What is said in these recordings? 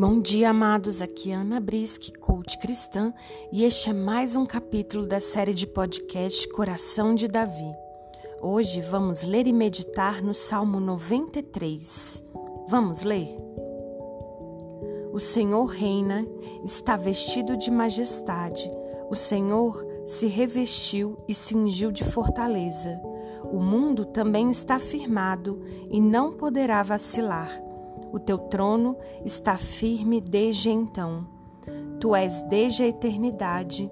Bom dia, amados. Aqui é Ana Brisk, coach cristã, e este é mais um capítulo da série de podcast Coração de Davi. Hoje vamos ler e meditar no Salmo 93. Vamos ler? O Senhor reina, está vestido de majestade. O Senhor se revestiu e cingiu de fortaleza. O mundo também está firmado e não poderá vacilar. O teu trono está firme desde então. Tu és desde a eternidade.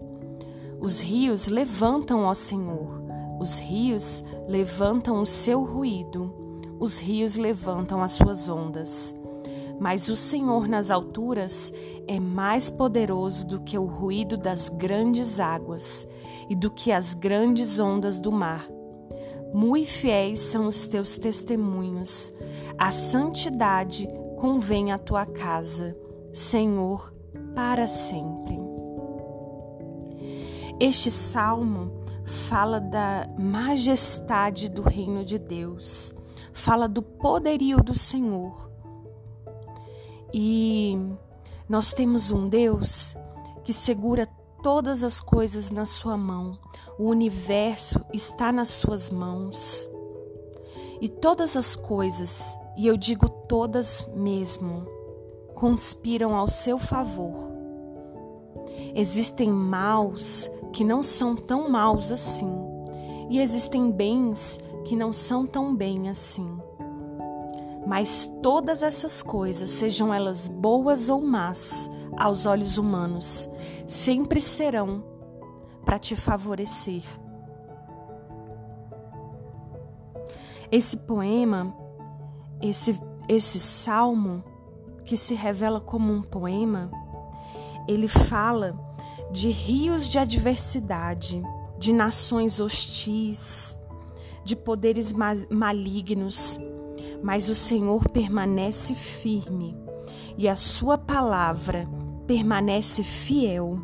Os rios levantam, ó Senhor. Os rios levantam o seu ruído. Os rios levantam as suas ondas. Mas o Senhor nas alturas é mais poderoso do que o ruído das grandes águas e do que as grandes ondas do mar. Muito fiéis são os teus testemunhos. A santidade convém à tua casa, Senhor, para sempre. Este salmo fala da majestade do reino de Deus, fala do poderio do Senhor. E nós temos um Deus que segura todas as coisas na sua mão. O universo está nas suas mãos. E todas as coisas, e eu digo todas mesmo, conspiram ao seu favor. Existem maus que não são tão maus assim, e existem bens que não são tão bem assim. Mas todas essas coisas, sejam elas boas ou más, aos olhos humanos, sempre serão para te favorecer. Esse poema, esse, esse salmo, que se revela como um poema, ele fala de rios de adversidade, de nações hostis, de poderes malignos, mas o Senhor permanece firme e a sua palavra permanece fiel.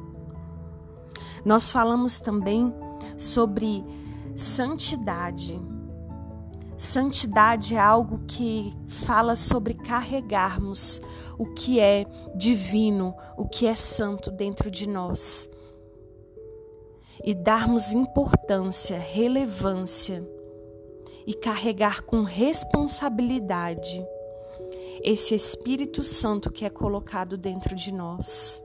Nós falamos também sobre santidade. Santidade é algo que fala sobre carregarmos o que é divino, o que é santo dentro de nós e darmos importância, relevância e carregar com responsabilidade esse Espírito Santo que é colocado dentro de nós.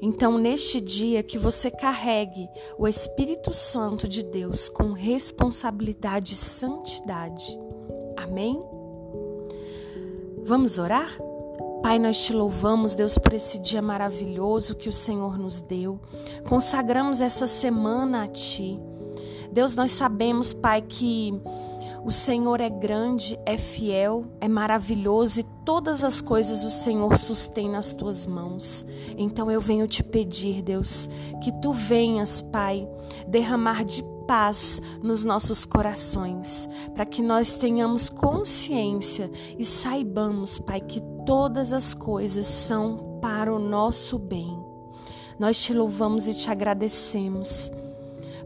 Então, neste dia, que você carregue o Espírito Santo de Deus com responsabilidade e santidade. Amém? Vamos orar? Pai, nós te louvamos, Deus, por esse dia maravilhoso que o Senhor nos deu. Consagramos essa semana a Ti. Deus, nós sabemos, Pai, que o Senhor é grande, é fiel, é maravilhoso e todas as coisas o Senhor sustém nas tuas mãos. Então eu venho te pedir, Deus, que tu venhas, Pai, derramar de paz nos nossos corações, para que nós tenhamos consciência e saibamos, Pai, que todas as coisas são para o nosso bem. Nós te louvamos e te agradecemos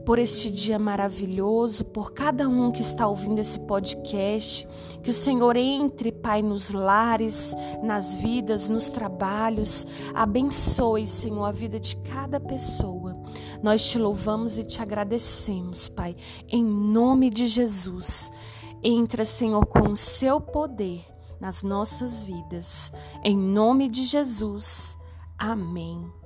por este dia maravilhoso, por cada um que está ouvindo esse podcast. Que o Senhor entre, Pai, nos lares, nas vidas, nos trabalhos. Abençoe, Senhor, a vida de cada pessoa. Nós te louvamos e te agradecemos, Pai, em nome de Jesus. Entra, Senhor, com o seu poder nas nossas vidas. Em nome de Jesus. Amém.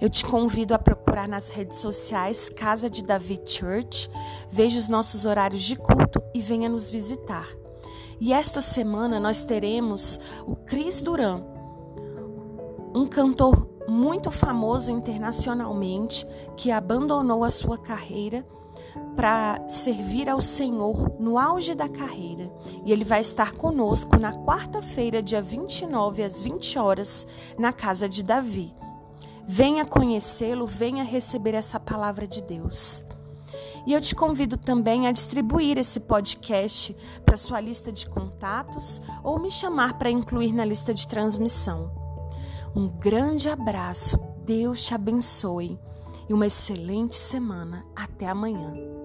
Eu te convido a procurar nas redes sociais Casa de Davi Church, veja os nossos horários de culto e venha nos visitar. E esta semana nós teremos o Cris Duran, um cantor muito famoso internacionalmente que abandonou a sua carreira para servir ao Senhor no auge da carreira. E ele vai estar conosco na quarta-feira, dia 29 às 20 horas, na casa de Davi. Venha conhecê-lo, venha receber essa palavra de Deus. E eu te convido também a distribuir esse podcast para sua lista de contatos ou me chamar para incluir na lista de transmissão. Um grande abraço, Deus te abençoe e uma excelente semana. Até amanhã.